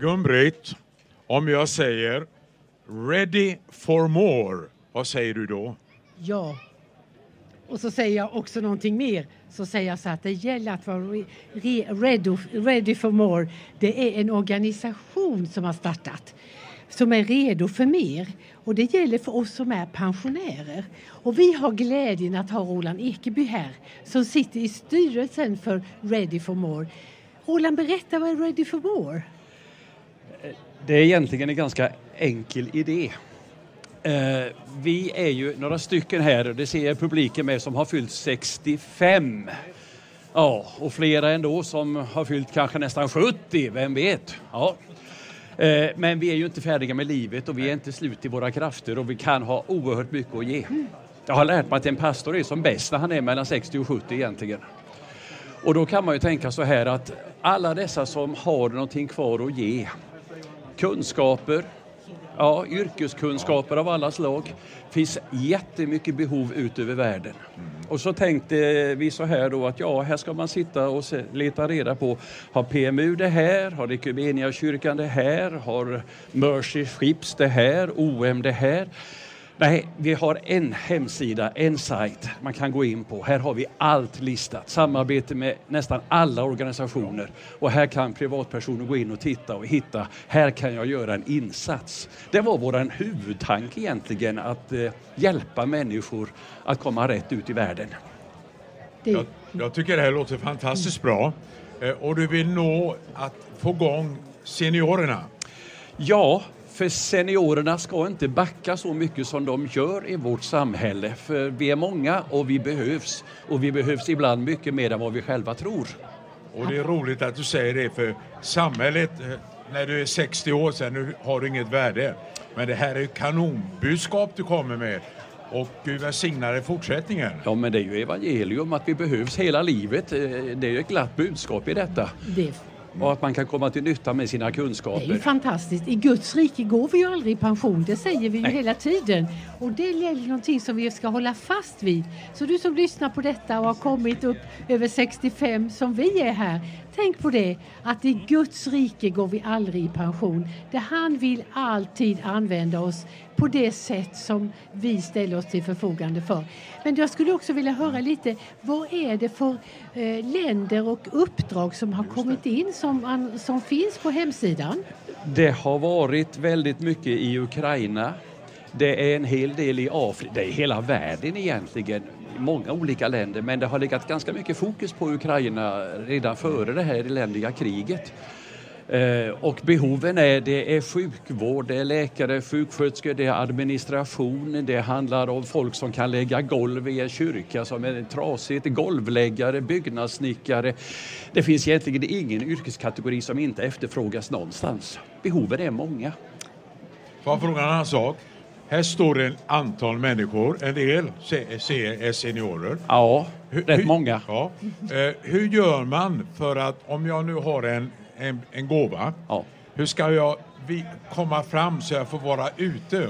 Gun-Britt, om jag säger ready for more, vad säger du då? Ja. Och så säger jag också någonting mer. Så säger jag så att det gäller att vara re, re, ready, ready for more. Det är en organisation som har startat som är redo för mer. Och det gäller för oss som är pensionärer. Och vi har glädjen att ha Roland Ekeby här som sitter i styrelsen för Ready for More. Roland, berätta vad är Ready for More? Det är egentligen en ganska enkel idé. Eh, vi är ju några stycken här, och det ser jag publiken med, som har fyllt 65. Ja, och flera ändå som har fyllt kanske nästan 70, vem vet? Ja. Eh, men vi är ju inte färdiga med livet och vi är inte slut i våra krafter och vi kan ha oerhört mycket att ge. Jag har lärt mig att en pastor är som bäst när han är mellan 60 och 70 egentligen. Och då kan man ju tänka så här att alla dessa som har någonting kvar att ge, kunskaper, ja, yrkeskunskaper av alla slag, finns jättemycket behov ut över världen. Och så tänkte vi så här då att ja, här ska man sitta och leta reda på, har PMU det här, har kyrkan det här, har Mercy Ships det här, OM det här. Nej, vi har en hemsida, en sajt man kan gå in på. Här har vi allt listat. Samarbete med nästan alla organisationer. Och här kan privatpersoner gå in och titta och hitta, här kan jag göra en insats. Det var vår huvudtanke egentligen, att eh, hjälpa människor att komma rätt ut i världen. Jag, jag tycker det här låter fantastiskt bra. Eh, och du vill nå att få igång seniorerna? Ja, för seniorerna ska inte backa så mycket som de gör i vårt samhälle. För vi är många och vi behövs. Och vi behövs ibland mycket mer än vad vi själva tror. Och det är roligt att du säger det för samhället, eh, när du är 60 år sedan, nu har du inget värde. Men det här är kanonbudskap du kommer med. Och Gud välsignar i fortsättningen. Ja, men det är ju evangelium att vi behövs hela livet. Eh, det är ju ett glatt budskap i detta. Det och att man kan komma till nytta med sina kunskaper. Det är fantastiskt. I Guds rike går vi ju aldrig i pension, det säger vi ju Nej. hela tiden. Och det är någonting som vi ska hålla fast vid. Så du som lyssnar på detta och har kommit upp över 65 som vi är här, tänk på det att i Guds rike går vi aldrig i pension. Det han vill alltid använda oss på det sätt som vi ställer oss till förfogande för. Men jag skulle också vilja höra lite, vad är det för eh, länder och uppdrag som har kommit in som, som finns på hemsidan? Det har varit väldigt mycket i Ukraina. Det är en hel del i Afrika, det är hela världen egentligen många olika länder men det har legat ganska mycket fokus på Ukraina redan före det här eländiga kriget. Eh, och behoven är, det är sjukvård, det är läkare, sjuksköterskor, det är administration, det handlar om folk som kan lägga golv i en kyrka som är trasigt, golvläggare, byggnadssnickare. Det finns egentligen ingen yrkeskategori som inte efterfrågas någonstans. Behoven är många. Får jag fråga en annan sak? Här står ett antal människor, en del är seniorer. Ja, hur, rätt många. Ja. Eh, hur gör man för att, om jag nu har en en, en gåva. Ja. Hur ska jag vi, komma fram så jag får vara ute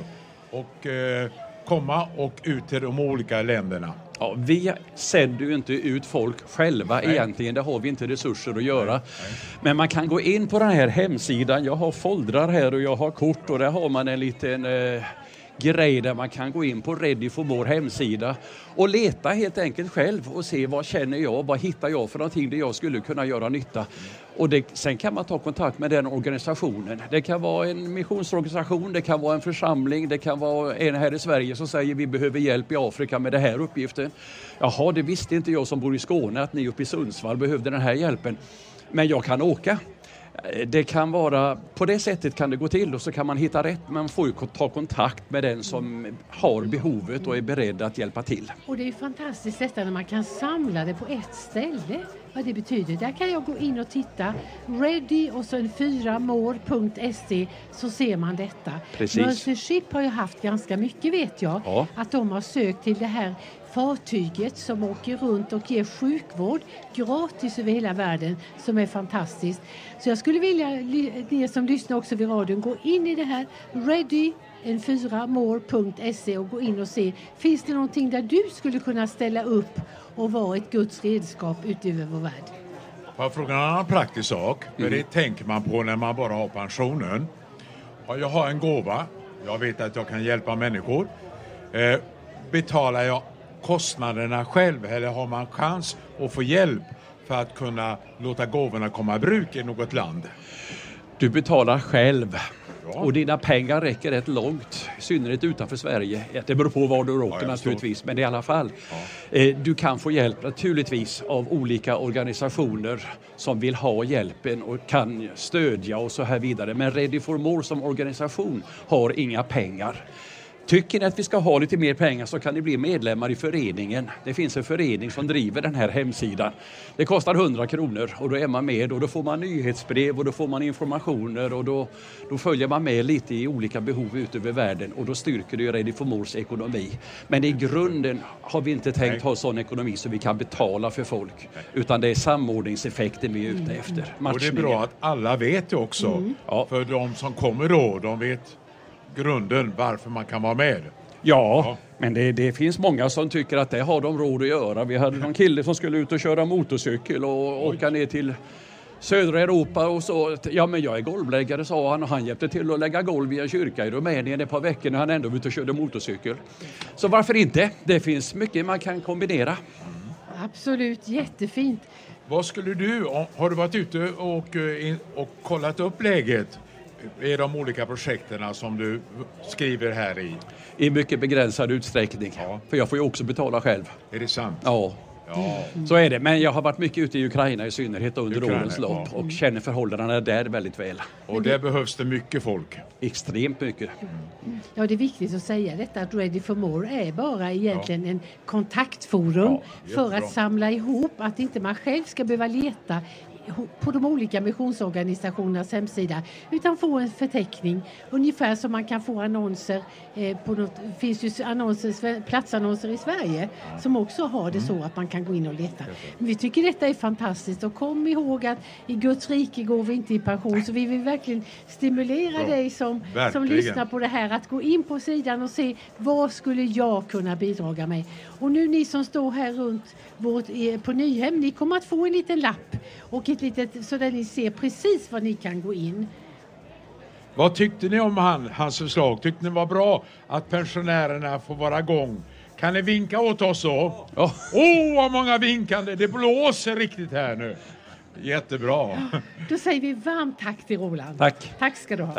och eh, komma och ut till de olika länderna? Ja, vi sänder ju inte ut folk själva Nej. egentligen, det har vi inte resurser att göra. Nej. Men man kan gå in på den här hemsidan, jag har foldrar här och jag har kort och där har man en liten eh, grej där man kan gå in på Ready for More hemsida och leta helt enkelt själv och se vad känner jag, vad hittar jag för någonting där jag skulle kunna göra nytta. Och det, sen kan man ta kontakt med den organisationen. Det kan vara en missionsorganisation, det kan vara en församling, det kan vara en här i Sverige som säger vi behöver hjälp i Afrika med den här uppgiften. Jaha, det visste inte jag som bor i Skåne att ni uppe i Sundsvall behövde den här hjälpen. Men jag kan åka. Det kan vara, på det sättet kan det gå till och så kan man hitta rätt. Man får ju ta kontakt med den som har behovet och är beredd att hjälpa till. Och det är fantastiskt detta när man kan samla det på ett ställe. Vad det betyder. Där kan jag gå in och titta. Ready och så en 4more.se så ser man detta. Precis. Mercyship har ju haft ganska mycket vet jag. Ja. Att de har sökt till det här fartyget som åker runt och ger sjukvård gratis över hela världen som är fantastiskt. Så jag skulle vilja ni som lyssnar också vid radion gå in i det här Ready n4more.se och gå in och se finns det någonting där du skulle kunna ställa upp och vara ett Guds redskap ute över vår värld. Får jag fråga en annan praktisk sak? Mm. det tänker man på när man bara har pensionen. Jag har en gåva, jag vet att jag kan hjälpa människor. Eh, betalar jag kostnaderna själv eller har man chans att få hjälp för att kunna låta gåvorna komma i bruk i något land? Du betalar själv. Ja. Och dina pengar räcker rätt långt, i synnerhet utanför Sverige. Det beror på var du jag förstår. naturligtvis, men i alla fall. Eh, Du kan få hjälp naturligtvis av olika organisationer som vill ha hjälpen och kan stödja och så här vidare. Men Ready for More som organisation har inga pengar. Tycker ni att vi ska ha lite mer pengar så kan ni bli medlemmar i föreningen. Det finns en förening som driver den här hemsidan. Det kostar 100 kronor och då är man med och då får man nyhetsbrev och då får man informationer och då, då följer man med lite i olika behov ut över världen och då styrker det ju Ready for Mores ekonomi. Men i grunden har vi inte tänkt ha sån ekonomi så vi kan betala för folk utan det är samordningseffekten vi är ute efter. Och det är bra att alla vet det också. Ja. För de som kommer då, de vet grunden varför man kan vara med. Ja, Ja. men det, det finns många som tycker att det har de råd att göra. Vi hade någon kille som skulle ut och köra motorcykel och åka ner till södra Europa och så. Ja, men jag är golvläggare sa han och han hjälpte till att lägga golv i en kyrka i Rumänien ett par veckor när han ändå var ute och körde motorcykel. Så varför inte? Det finns mycket man kan kombinera. Absolut, jättefint. Vad skulle du, har du varit ute och, eh, och kollat upp läget i de olika projekten som du skriver här i? I mycket begränsad utsträckning. Ja. För jag får ju också betala själv. Är det sant? Ja, Ja. så är det. Men jag har varit mycket ute i Ukraina i synnerhet under Ukraina, årens lopp ja. och känner förhållandena där väldigt väl. Och där behövs det mycket folk. Extremt mycket. Ja, det är viktigt att säga detta att Ready for More är bara egentligen en kontaktforum Ja, för att samla ihop, att inte man själv ska behöva leta på de olika missionsorganisationernas hemsida utan få en förteckning ungefär som man kan få annonser eh, på något, det finns ju annonser, platsannonser i Sverige som också har det så att man kan gå in och leta. Vi tycker detta är fantastiskt och kom ihåg att i Guds rike går vi inte i pension så vi vill verkligen stimulera dig som, som lyssnar på det här att gå in på sidan och se vad skulle jag kunna bidra med. Och nu ni som står här runt vårt, eh, på Nyhem, ni kommer att få en liten lapp och ett litet, så där ni ser precis vad ni kan gå in. Vad tyckte ni om han, hans förslag? Tyckte ni det var bra att pensionärerna får vara igång? Kan ni vinka åt oss då? Ja. Åh, vad många vinkande! Det blåser riktigt här nu. Jättebra. Då säger vi varmt tack till Roland. Tack. Tack ska du ha. Tack.